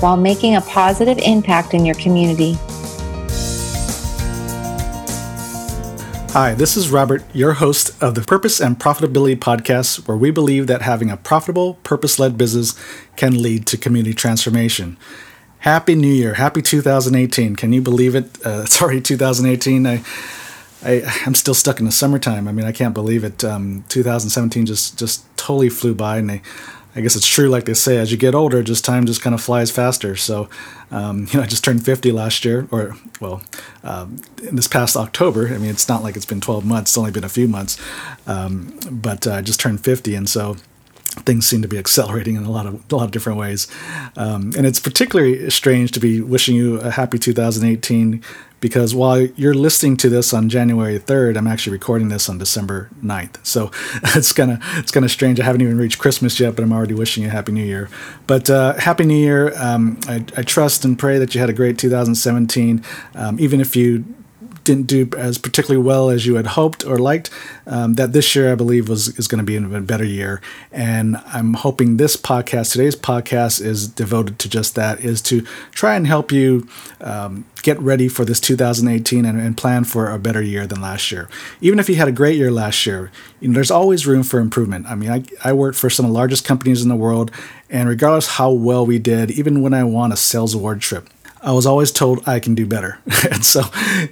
while making a positive impact in your community. Hi, this is Robert, your host of the Purpose and Profitability Podcast, where we believe that having a profitable, purpose led business can lead to community transformation. Happy New Year. Happy 2018. Can you believe it? Uh, it's already 2018. I, I, am still stuck in the summertime. I mean, I can't believe it. Um, 2017 just, just totally flew by, and I, I guess it's true, like they say, as you get older, just time just kind of flies faster. So, um, you know, I just turned 50 last year, or well, um, in this past October. I mean, it's not like it's been 12 months; it's only been a few months. Um, but uh, I just turned 50, and so things seem to be accelerating in a lot of a lot of different ways. Um, and it's particularly strange to be wishing you a happy 2018 because while you're listening to this on January 3rd, I'm actually recording this on December 9th. So it's kind of it's kind of strange. I haven't even reached Christmas yet, but I'm already wishing you a happy New Year. But uh, happy New Year! Um, I, I, trust and pray that you had a great 2017. Um, even if you didn't do as particularly well as you had hoped or liked. Um, that this year, I believe, was is going to be a better year, and I'm hoping this podcast, today's podcast, is devoted to just that: is to try and help you um, get ready for this 2018 and, and, plan for a better year than last year. Even if you had a great year last year, you know, there's always room for improvement. I mean, I, I worked for some of the largest companies in the world, and regardless how well we did, even when I won a sales award trip, I was always told I can do better, and so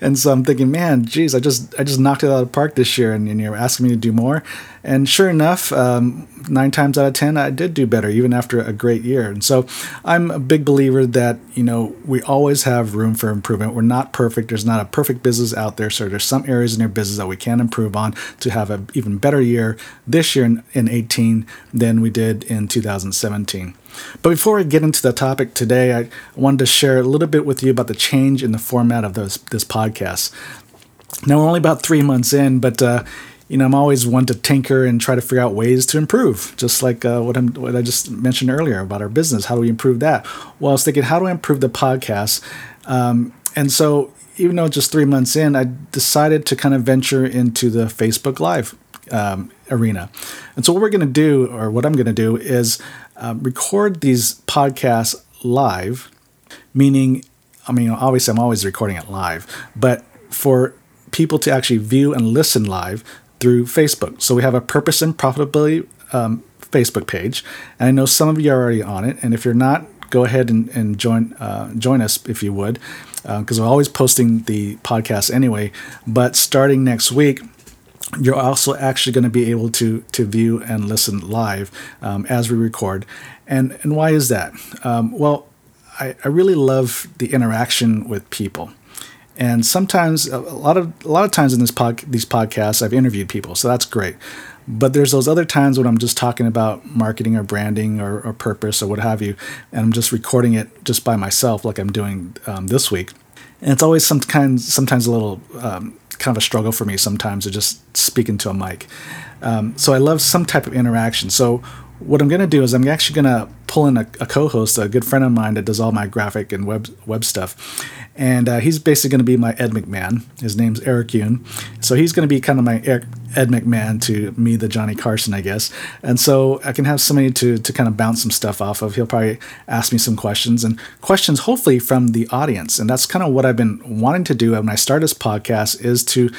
and so I'm thinking, man, geez, I just I just knocked it out of the park this year, and, and you're asking me to do more, and sure enough, um, nine times out of ten, I did do better, even after a great year. And so I'm a big believer that you know we always have room for improvement. We're not perfect. There's not a perfect business out there, so there's some areas in your business that we can improve on to have an even better year this year in, in 18 than we did in 2017. But before I get into the topic today, I wanted to share a little bit with you about the change in the format of those, this podcast. Now, we're only about three months in, but uh, you know, I'm always one to tinker and try to figure out ways to improve, just like uh, what, what i just mentioned earlier about our business. How do we improve that? Well, I was thinking, how do I improve the podcast? Um, and so, even though just three months in, I decided to kind of venture into the Facebook Live um, arena. And so, what we're going to do, or what I'm going to do, is uh, record these podcasts live, meaning, I mean, obviously, I'm always recording it live, but for people to actually view and listen live through Facebook. So, we have a purpose and profitability um, Facebook page, and I know some of you are already on it. And if you're not, go ahead and, and join uh, join us if you would, because uh, we're always posting the podcast anyway. But starting next week, you're also actually going to be able to to view and listen live um, as we record. And and why is that? Um, well, I, I really love the interaction with people. And sometimes a lot of a lot of times in this pod, these podcasts I've interviewed people, so that's great. But there's those other times when I'm just talking about marketing or branding or, or purpose or what have you, and I'm just recording it just by myself, like I'm doing um, this week. And it's always some kind, sometimes a little um, kind of a struggle for me sometimes to just speak into a mic. Um, so I love some type of interaction. So what I'm going to do is I'm actually going to pull in a, a, co-host, a good friend of mine that does all my graphic and web web stuff, and uh, he's basically going to be my Ed McMahon. His name's Eric Yoon, so he's going to be kind of my Ed McMahon to me, the Johnny Carson, I guess. And so I can have somebody to to kind of bounce some stuff off of. He'll probably ask me some questions and questions, hopefully from the audience, and that's kind of what I've been wanting to do when I start this podcast is to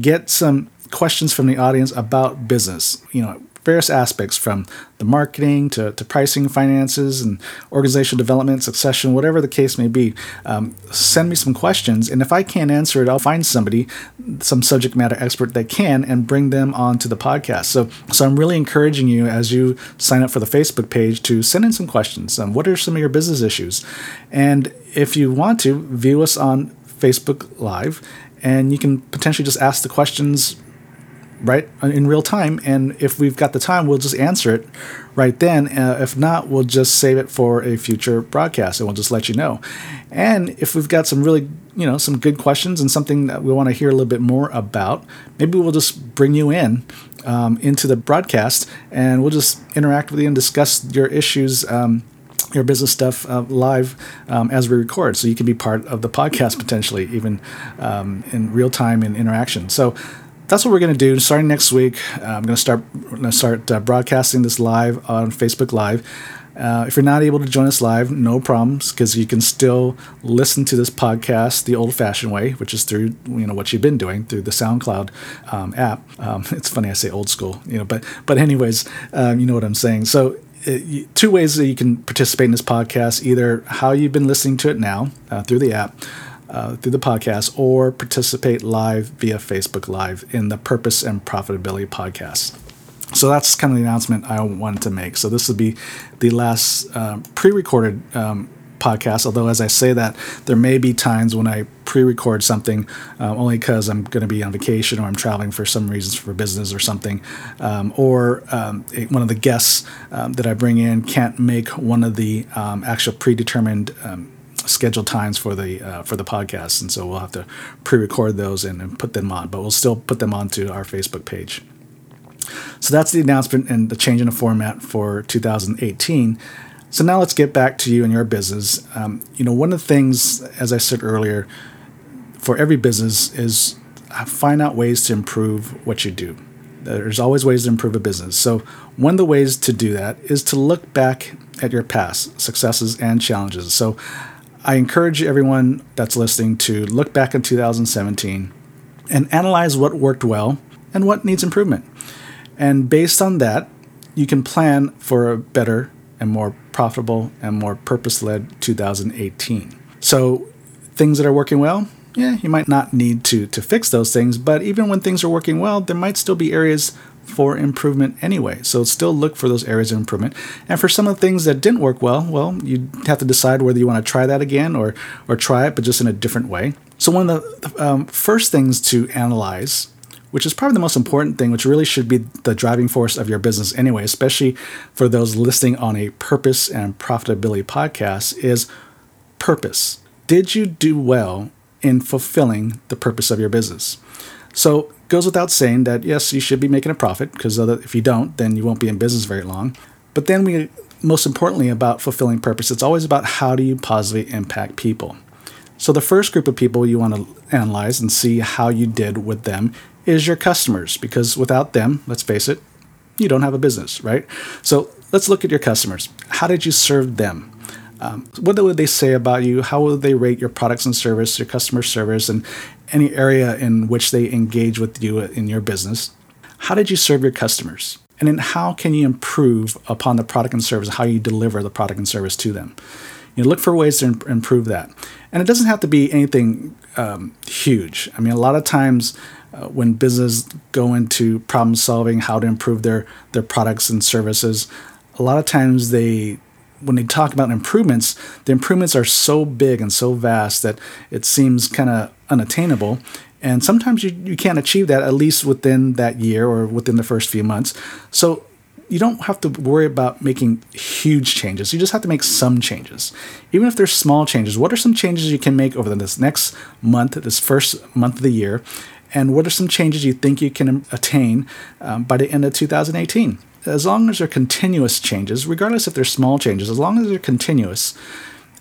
get some questions from the audience about business. You know various aspects from the marketing to, to pricing, finances, and organizational development, succession, whatever the case may be. Um, send me some questions, and if I can't answer it, I'll find somebody, some subject matter expert that can, and bring them onto the podcast. So, so I'm really encouraging you as you sign up for the Facebook page to send in some questions. Um, what are some of your business issues? And if you want to, view us on Facebook Live, and you can potentially just ask the questions right in real time. And if we've got the time, we'll just answer it right then. Uh, if not, we'll just save it for a future broadcast and we'll just let you know. And if we've got some really, you know, some good questions and something that we want to hear a little bit more about, maybe we'll just bring you in um, into the broadcast and we'll just interact with you and discuss your issues. Um, your business stuff uh, live um, as we record, so you can be part of the podcast potentially, even um, in real time and interaction. So that's what we're going to do. Starting next week, uh, I'm going to start gonna start uh, broadcasting this live on Facebook Live. Uh, if you're not able to join us live, no problems, because you can still listen to this podcast the old-fashioned way, which is through you know what you've been doing through the SoundCloud um, app. Um, it's funny I say old school, you know, but but anyways, um, you know what I'm saying. So two ways that you can participate in this podcast either how you've been listening to it now uh, through the app uh, through the podcast or participate live via facebook live in the purpose and profitability podcast so that's kind of the announcement i wanted to make so this will be the last uh, pre-recorded um, podcast. Although, as I say that, there may be times when I pre-record something uh, only because I'm going to be on vacation or I'm traveling for some reasons for business or something, um, or um, one of the guests um, that I bring in can't make one of the um, actual predetermined scheduled times for the uh, for the podcast, and so we'll have to pre-record those and, and put them on. But we'll still put them onto our Facebook page. So that's the announcement and the change in the format for 2018. So now let's get back to you and your business. Um, you know, one of the things, as I said earlier, for every business is find out ways to improve what you do. There's always ways to improve a business. So one of the ways to do that is to look back at your past successes and challenges. So I encourage everyone that's listening to look back in 2017 and analyze what worked well and what needs improvement. And based on that, you can plan for a better and more profitable and more purpose led 2018. So, things that are working well, yeah, you might not need to, to fix those things, but even when things are working well, there might still be areas for improvement anyway. So, still look for those areas of improvement. And for some of the things that didn't work well, well, you have to decide whether you want to try that again or, or try it, but just in a different way. So, one of the um, first things to analyze which is probably the most important thing, which really should be the driving force of your business anyway, especially for those listening on a purpose and profitability podcast, is purpose. Did you do well in fulfilling the purpose of your business? So, goes without saying that yes, you should be making a profit because if you don't, then you won't be in business very long. But then we most importantly about fulfilling purpose, it's always about how do you positively impact people. So the first group of people you want to analyze and see how you did with them is your customers because without them, let's face it, you don't have a business, right? So let's look at your customers. How did you serve them? Um, what would they say about you? How would they rate your products and service, your customer service, and any area in which they engage with you in your business? How did you serve your customers? And then how can you improve upon the product and service, how you deliver the product and service to them? You know, look for ways to improve that. And it doesn't have to be anything um, huge. I mean, a lot of times uh, when business go into problem solving, how to improve their their products and services, a lot of times they when they talk about improvements, the improvements are so big and so vast that it seems kind of unattainable. And sometimes you, you can't achieve that at least within that year or within the first few months. So you don't have to worry about making huge changes. You just have to make some changes. Even if they're small changes, what are some changes you can make over this next month, this first month of the year, and what are some changes you think you can attain um, by the end of 2018? As long as they're continuous changes, regardless if they're small changes, as long as they're continuous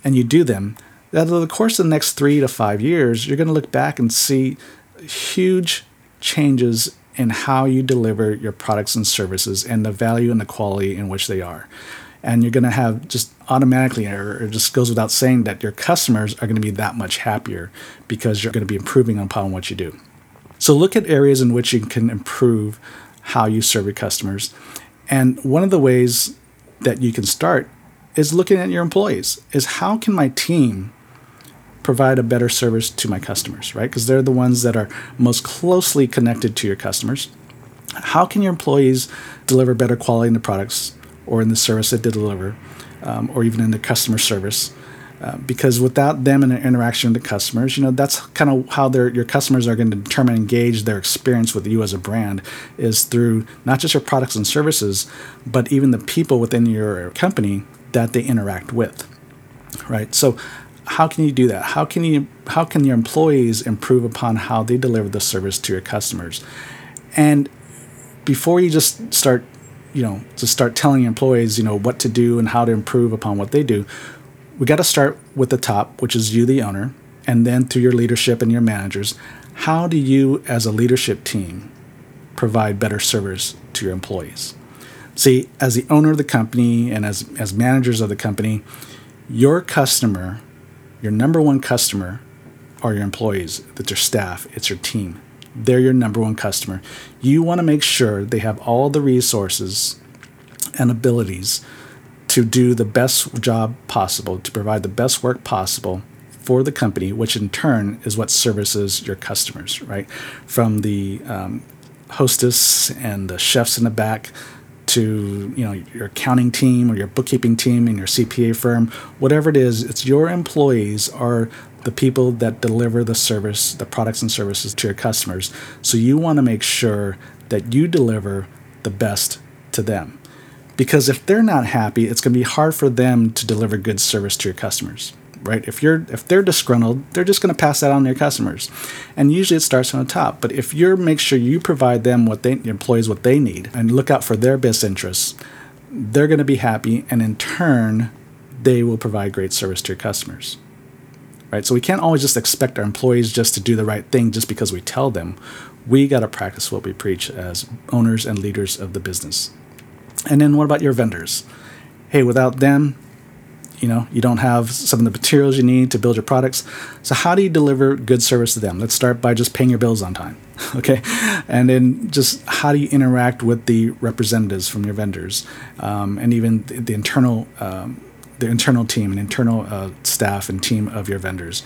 and you do them, that over the course of the next three to five years, you're going to look back and see huge changes in how you deliver your products and services and the value and the quality in which they are. And you're going to have just automatically, or it just goes without saying, that your customers are going to be that much happier because you're going to be improving upon what you do. So look at areas in which you can improve how you serve your customers. And one of the ways that you can start is looking at your employees is how can my team provide a better service to my customers, right? Because they're the ones that are most closely connected to your customers. How can your employees deliver better quality in the products or in the service that they deliver, um, or even in the customer service? Uh, because without them and their interaction with the customers, you know that's kind of how their your customers are going to determine and gauge their experience with you as a brand is through not just your products and services, but even the people within your company that they interact with, right? So, how can you do that? How can you how can your employees improve upon how they deliver the service to your customers? And before you just start, you know, to start telling employees, you know, what to do and how to improve upon what they do, we got to start with the top, which is you, the owner, and then through your leadership and your managers. How do you, as a leadership team, provide better service to your employees? See, as the owner of the company and as, as managers of the company, your customer, your number one customer, are your employees, that's your staff, it's your team. They're your number one customer. You want to make sure they have all the resources and abilities to do the best job possible, to provide the best work possible for the company, which in turn is what services your customers, right? From the um, hostess and the chefs in the back to you know your accounting team or your bookkeeping team in your CPA firm, whatever it is, it's your employees are the people that deliver the service, the products and services to your customers. So you want to make sure that you deliver the best to them. Because if they're not happy, it's going to be hard for them to deliver good service to your customers. Right? If you're if they're disgruntled, they're just going to pass that on to your customers. And usually it starts from the top. But if you make sure you provide them what they employees what they need and look out for their best interests, they're going to be happy and in turn they will provide great service to your customers right? So we can't always just expect our employees just to do the right thing just because we tell them. We got to practice what we preach as owners and leaders of the business. And then what about your vendors? Hey, without them, you know, you don't have some of the materials you need to build your products. So how do you deliver good service to them? Let's start by just paying your bills on time. okay, and then just how do you interact with the representatives from your vendors, um, and even the, the internal um, the internal team and internal uh, staff and team of your vendors.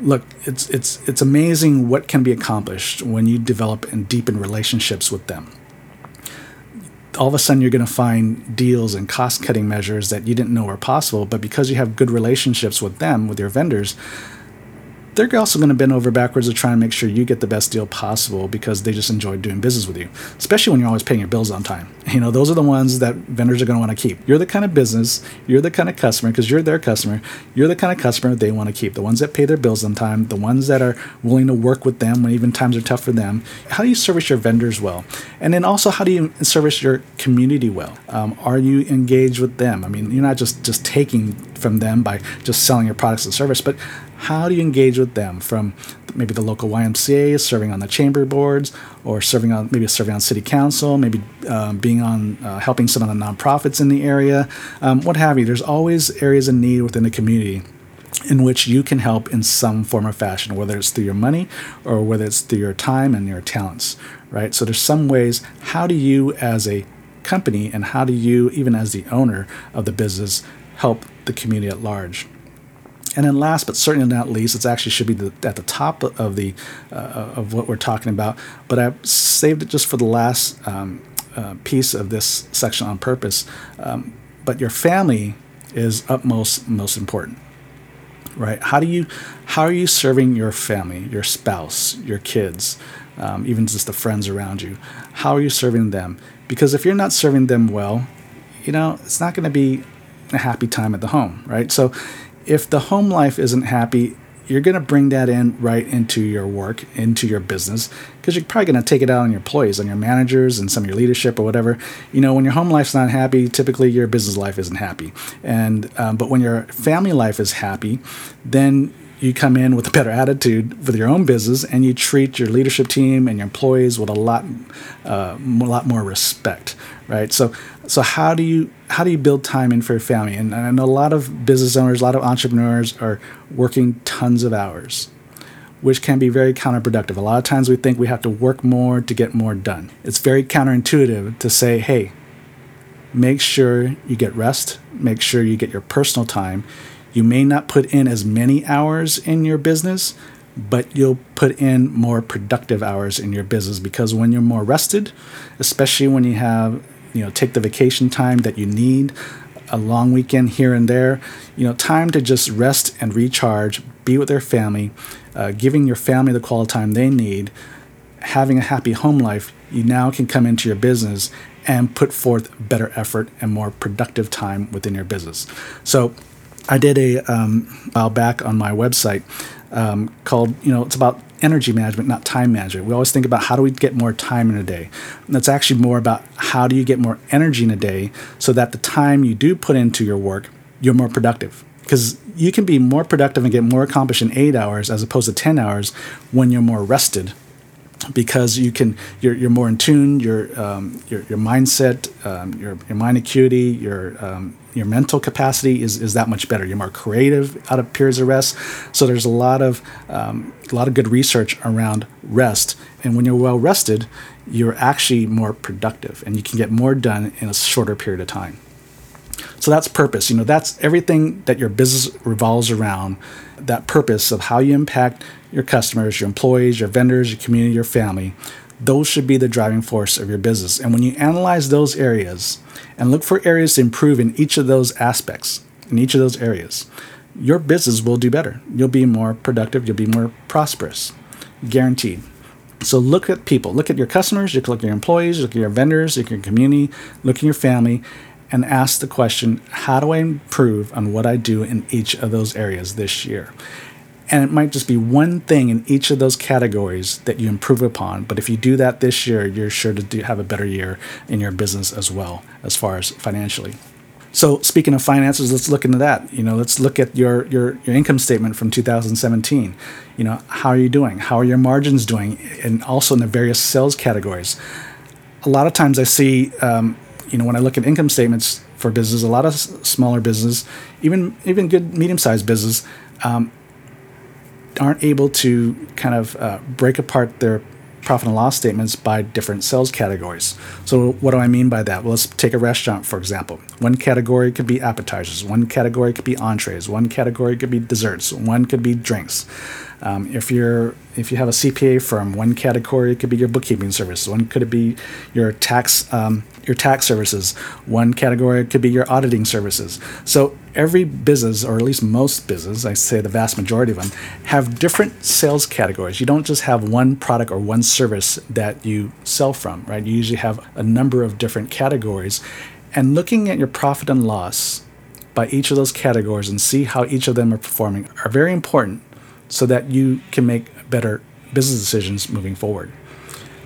Look, it's it's it's amazing what can be accomplished when you develop and deepen relationships with them. All of a sudden, you're going to find deals and cost cutting measures that you didn't know were possible, but because you have good relationships with them, with your vendors, they're also going to bend over backwards to try and make sure you get the best deal possible because they just enjoy doing business with you, especially when you're always paying your bills on time. You know, those are the ones that vendors are going to want to keep. You're the kind of business, you're the kind of customer, because you're their customer, you're the kind of customer they want to keep. The ones that pay their bills on time, the ones that are willing to work with them when even times are tough for them. How do you service your vendors well? And then also, how do you service your community well? Um, are you engaged with them? I mean, you're not just, just taking from them by just selling your products and service, but how do you engage with them from maybe the local YMCA, serving on the chamber boards, or serving on maybe serving on city council, maybe um, being on uh, helping some of the nonprofits in the area, um, what have you. There's always areas in need within the community in which you can help in some form or fashion, whether it's through your money or whether it's through your time and your talents, right? So there's some ways. How do you, as a company, and how do you, even as the owner of the business, help the community at large? And then last but certainly not least, it actually should be the, at the top of the uh, of what we're talking about. But I saved it just for the last um, uh, piece of this section on purpose. Um, but your family is utmost most important, right? How do you how are you serving your family, your spouse, your kids, um, even just the friends around you? How are you serving them? Because if you're not serving them well, you know it's not going to be a happy time at the home, right? So if the home life isn't happy, you're going to bring that in right into your work, into your business, because you're probably going to take it out on your employees, on your managers, and some of your leadership or whatever. You know, when your home life's not happy, typically your business life isn't happy. And um, but when your family life is happy, then you come in with a better attitude with your own business, and you treat your leadership team and your employees with a lot, uh, a lot more respect, right? So, so how do you how do you build time in for your family? And I know a lot of business owners, a lot of entrepreneurs are working tons of hours, which can be very counterproductive. A lot of times we think we have to work more to get more done. It's very counterintuitive to say, hey, make sure you get rest, make sure you get your personal time. You may not put in as many hours in your business, but you'll put in more productive hours in your business because when you're more rested, especially when you have you know take the vacation time that you need a long weekend here and there. You know, time to just rest and recharge, be with their family, uh, giving your family the quality time they need, having a happy home life. You now can come into your business and put forth better effort and more productive time within your business. So, I did a um, while back on my website um, called, you know, it's about energy management, not time management. We always think about how do we get more time in a day. And that's actually more about how do you get more energy in a day so that the time you do put into your work, you're more productive. Because you can be more productive and get more accomplished in eight hours as opposed to 10 hours when you're more rested because you can you're, you're more in tune your um, your, your mindset um, your, your mind acuity your um, your mental capacity is, is that much better. You're more creative out of periods of rest. So there's a lot of um, a lot of good research around rest. And when you're well rested you're actually more productive and you can get more done in a shorter period of time so that's purpose you know that's everything that your business revolves around that purpose of how you impact your customers, your employees, your vendors, your community, your family. Those should be the driving force of your business. And when you analyze those areas and look for areas to improve in each of those aspects, in each of those areas, your business will do better. You'll be more productive, you'll be more prosperous. Guaranteed. So look at people, look at your customers, look at your employees, look at your vendors, look at your community, look at your family, and ask the question how do I improve on what I do in each of those areas this year? And it might just be one thing in each of those categories that you improve upon. But if you do that this year, you're sure to do, have a better year in your business as well, as far as financially. So speaking of finances, let's look into that. You know, let's look at your, your, your income statement from 2017. You know, how are you doing? How are your margins doing? And also in the various sales categories. A lot of times I see, um, you know, when I look at income statements for business, a lot of smaller business, even even good medium sized business, um, aren't able to kind of uh, break apart their profit and loss statements by different sales categories. So, what do I mean by that? Well, let's take a restaurant, for example. One category could be appetizers, one category could be entrees, one category could be desserts, one could be drinks. Um, if you're if you have a CPA firm, one category could be your bookkeeping services, one could be your tax um, your tax services, one category could be your auditing services. So every business, or at least most businesses, I say the vast majority of them, have different sales categories. You don't just have one product or one service that you sell from, right? You usually have a number of different categories, and looking at your profit and loss by each of those categories and see how each of them are performing are very important so that you can make better business decisions moving forward.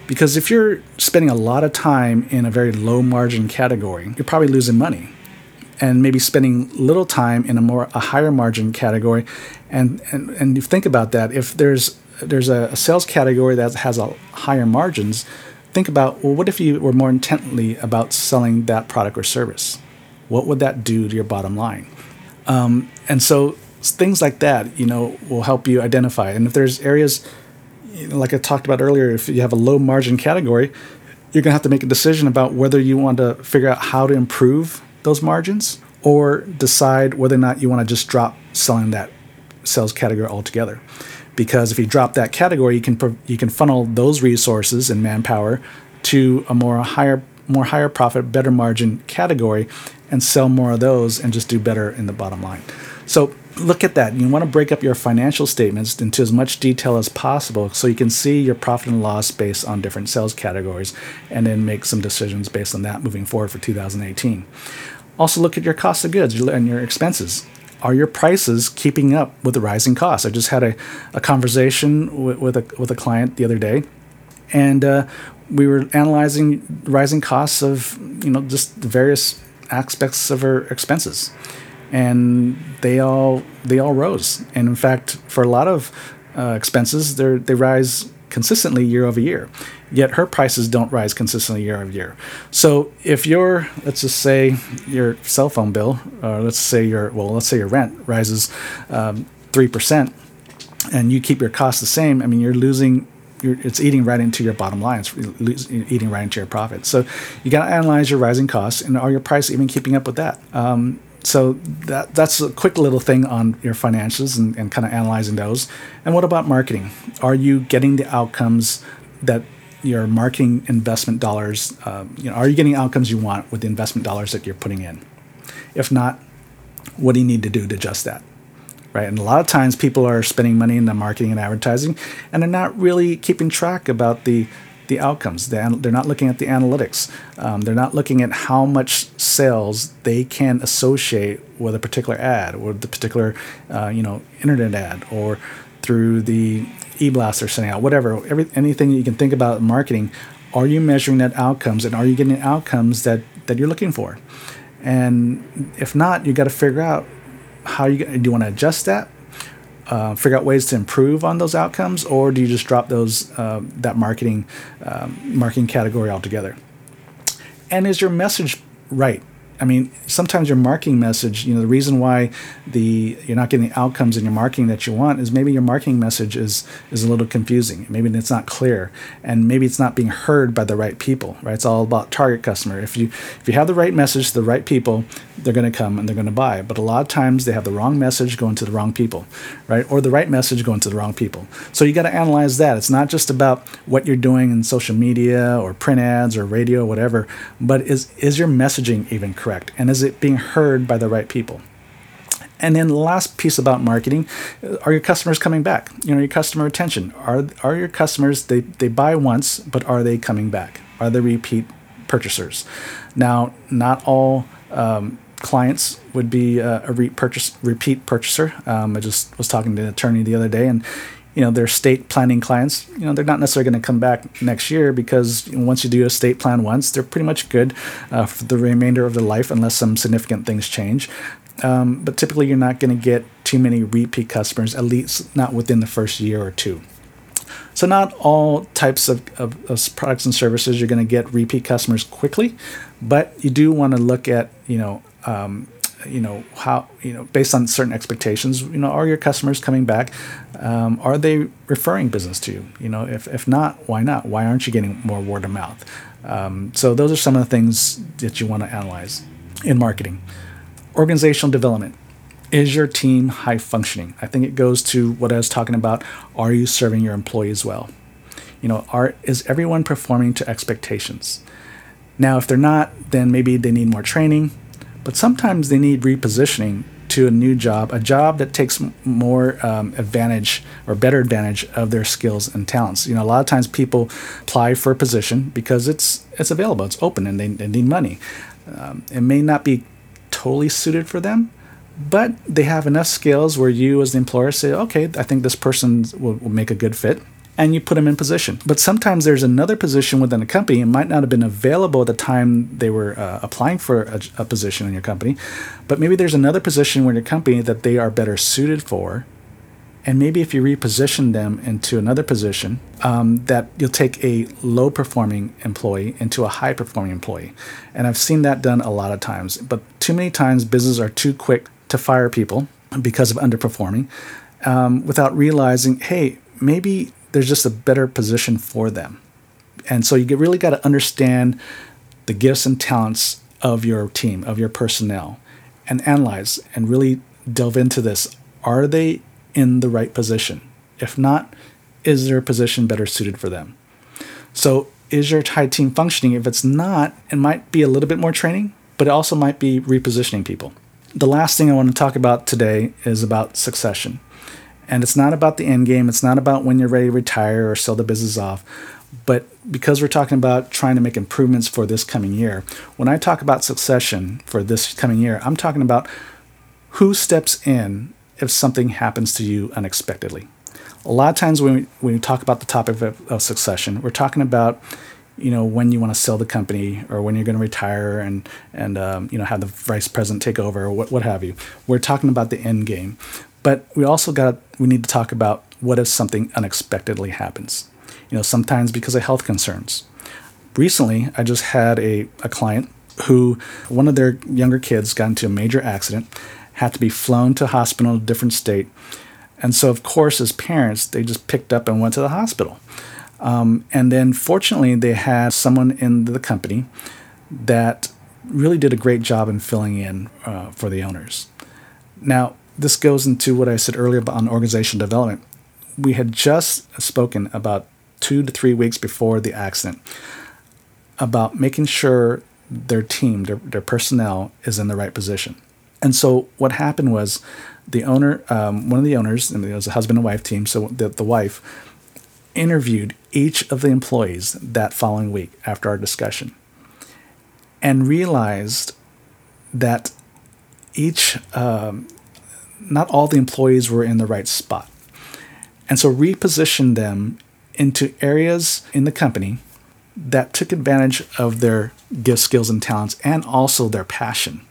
Because if you're spending a lot of time in a very low margin category, you're probably losing money and maybe spending little time in a more a higher margin category. And and, and you think about that if there's there's a, a sales category that has a higher margins think about well what if you were more intently about selling that product or service? What would that do to your bottom line? Um, and so things like that, you know, will help you identify. And if there's areas, you know, like I talked about earlier, if you have a low margin category, you're going to have to make a decision about whether you want to figure out how to improve those margins or decide whether or not you want to just drop selling that sales category altogether. Because if you drop that category, you can you can funnel those resources and manpower to a more higher more higher profit, better margin category, and sell more of those and just do better in the bottom line. So look at that. You want to break up your financial statements into as much detail as possible so you can see your profit and loss based on different sales categories and then make some decisions based on that moving forward for 2018. Also, look at your cost of goods and your expenses. Are your prices keeping up with the rising costs? I just had a, a conversation with, with, a, with a client the other day, and uh, we were analyzing rising costs of you know just the various aspects of our expenses and they all they all rose. And in fact, for a lot of uh, expenses, they they rise consistently year over year. Yet her prices don't rise consistently year over year. So if your let's just say your cell phone bill, or let's say your well, let's say your rent rises um, three um, percent, and you keep your costs the same, I mean you're losing you're, it's eating right into your bottom line. It's eating right into your profit. So you got to analyze your rising costs and are your prices even keeping up with that? Um, so that that's a quick little thing on your financials and, and kind of analyzing those. And what about marketing? Are you getting the outcomes that your marketing investment dollars? Uh, you know, are you getting outcomes you want with the investment dollars that you're putting in? If not, what do you need to do to adjust that? Right. And a lot of times people are spending money in the marketing and advertising and they're not really keeping track about the the outcomes. They're not looking at the analytics. Um, they're not looking at how much sales they can associate with a particular ad or the particular, uh, you know, internet ad or through the e-blast they're sending out, whatever, every, anything you can think about marketing. Are you measuring that outcomes and are you getting outcomes that, that you're looking for? And if not, you got to figure out how you do you want to adjust that uh, figure out ways to improve on those outcomes, or do you just drop those uh, that marketing um, marketing category altogether? And is your message right? I mean, sometimes your marketing message, you know, the reason why the you're not getting the outcomes in your marketing that you want is maybe your marketing message is is a little confusing. Maybe it's not clear, and maybe it's not being heard by the right people. Right? It's all about target customer. If you if you have the right message to the right people, they're going to come and they're going to buy. But a lot of times they have the wrong message going to the wrong people, right? Or the right message going to the wrong people. So you got to analyze that. It's not just about what you're doing in social media or print ads or radio or whatever, but is is your messaging even correct? Correct? And is it being heard by the right people? And then the last piece about marketing, are your customers coming back? You know, your customer retention. Are are your customers they, they buy once, but are they coming back? Are they repeat purchasers? Now, not all um, clients would be uh, a repeat purchase repeat purchaser. Um, I just was talking to an attorney the other day, and you know, their estate planning clients, you know, they're not necessarily going to come back next year because once you do a estate plan once, they're pretty much good uh, for the remainder of their life unless some significant things change. Um, but typically, you're not going to get too many repeat customers, at least not within the first year or two. So, not all types of, of, of products and services you're going to get repeat customers quickly, but you do want to look at, you know, um, you know how you know based on certain expectations you know are your customers coming back? Um, are they referring business to you? You know if, if not why not? Why aren't you getting more word of mouth? Um, so those are some of the things that you want to analyze in marketing. Organizational development. Is your team high functioning? I think it goes to what i was talking about. Are you serving your employees well? You know are is everyone performing to expectations? Now if they're not then maybe they need more training but sometimes they need repositioning to a new job, a job that takes more um, advantage or better advantage of their skills and talents. You know, a lot of times people apply for a position because it's it's available, it's open, and they, they need money. Um, it may not be totally suited for them, but they have enough skills where you, as the employer, say, okay, I think this person will, will make a good fit and you put them in position. But sometimes there's another position within a company. It might not have been available at the time they were uh, applying for a, a, position in your company, but maybe there's another position within your company that they are better suited for. And maybe if you reposition them into another position, um, that you'll take a low performing employee into a high performing employee. And I've seen that done a lot of times. But too many times businesses are too quick to fire people because of underperforming um, without realizing, hey, maybe there's just a better position for them. And so you really got to understand the gifts and talents of your team, of your personnel, and analyze and really delve into this. Are they in the right position? If not, is there a position better suited for them? So, is your high team functioning? If it's not, it might be a little bit more training, but it also might be repositioning people. The last thing I want to talk about today is about succession. And it's not about the end game. It's not about when you're ready to retire or sell the business off. But because we're talking about trying to make improvements for this coming year, when I talk about succession for this coming year, I'm talking about who steps in if something happens to you unexpectedly. A lot of times when we, when we talk about the topic of, of succession, we're talking about you know when you want to sell the company or when you're going to retire and and um, you know have the vice president take over or what, what have you. We're talking about the end game. But we also got we need to talk about what if something unexpectedly happens. You know, sometimes because of health concerns. Recently, I just had a, a client who one of their younger kids got into a major accident, had to be flown to hospital in a different state. And so, of course, as parents, they just picked up and went to the hospital. Um, and then, fortunately, they had someone in the company that really did a great job in filling in uh, for the owners. Now, this goes into what I said earlier about on organizational development. We had just spoken about two to three weeks before the accident about making sure their team, their, their personnel is in the right position. And so what happened was the owner, um, one of the owners, and it was a husband and wife team, so the, the wife interviewed each of the employees that following week after our discussion and realized that each, um, not all the employees were in the right spot. And so repositioned them into areas in the company that took advantage of their gift skills and talents and also their passion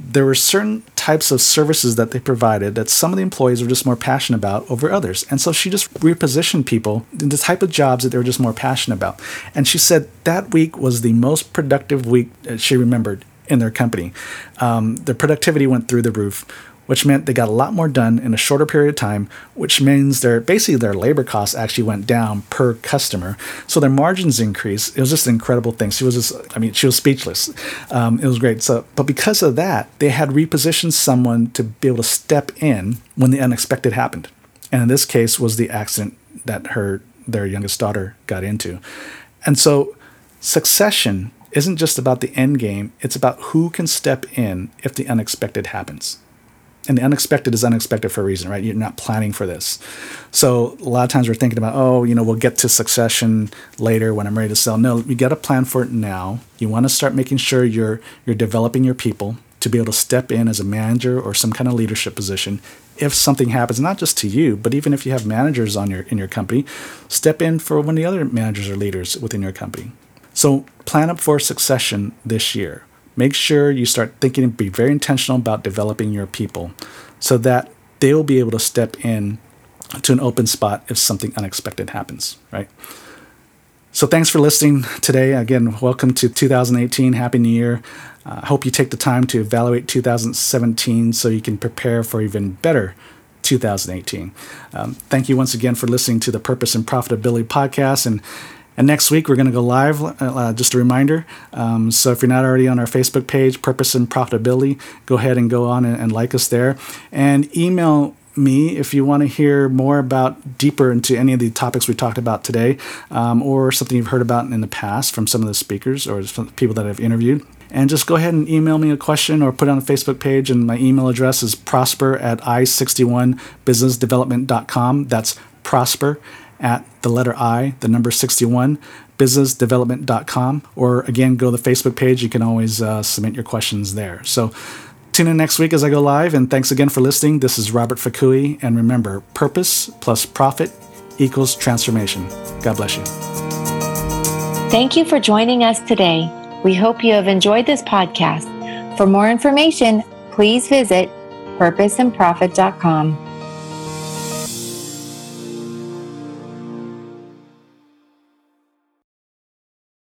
there were certain types of services that they provided that some of the employees were just more passionate about over others. And so she just repositioned people in the type of jobs that they were just more passionate about. And she said that week was the most productive week she remembered in their company. Um, the productivity went through the roof which meant they got a lot more done in a shorter period of time, which means their basically their labor costs actually went down per customer. So their margins increased. It was just an incredible thing. She was just, I mean, she was speechless. Um, it was great. So, but because of that, they had repositioned someone to be able to step in when the unexpected happened. And in this case was the accident that her their youngest daughter got into. And so succession isn't just about the end game, it's about who can step in if the unexpected happens and the unexpected is unexpected for a reason, right? You're not planning for this. So a lot of times we're thinking about, oh, you know, we'll get to succession later when I'm ready to sell. No, you got to plan for it now. You want to start making sure you're you're developing your people to be able to step in as a manager or some kind of leadership position if something happens not just to you but even if you have managers on your in your company step in for when the other managers or leaders within your company so plan up for succession this year make sure you start thinking and be very intentional about developing your people so that they'll be able to step in to an open spot if something unexpected happens, right? So thanks for listening today. Again, welcome to 2018. Happy New Year. I uh, hope you take the time to evaluate 2017 so you can prepare for even better 2018. Um, thank you once again for listening to the Purpose and Profitability podcast. And and next week, we're going to go live. Uh, just a reminder. Um, so if you're not already on our Facebook page, Purpose and Profitability, go ahead and go on and, and like us there. And email me if you want to hear more about deeper into any of the topics we talked about today um, or something you've heard about in the past from some of the speakers or people that I've interviewed. And just go ahead and email me a question or put it on the Facebook page. And my email address is prosper at i61businessdevelopment.com. That's prosper at the letter I, the number 61, businessdevelopment.com. Or again, go to the Facebook page. You can always uh, submit your questions there. So tune in next week as I go live. And thanks again for listening. This is Robert Fakui. And remember, purpose plus profit equals transformation. God bless you. Thank you for joining us today. We hope you have enjoyed this podcast. For more information, please visit purposeandprofit.com.